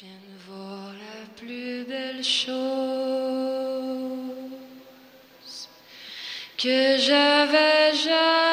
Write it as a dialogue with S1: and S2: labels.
S1: Je viens de voir la plus belle chose que j'avais jamais.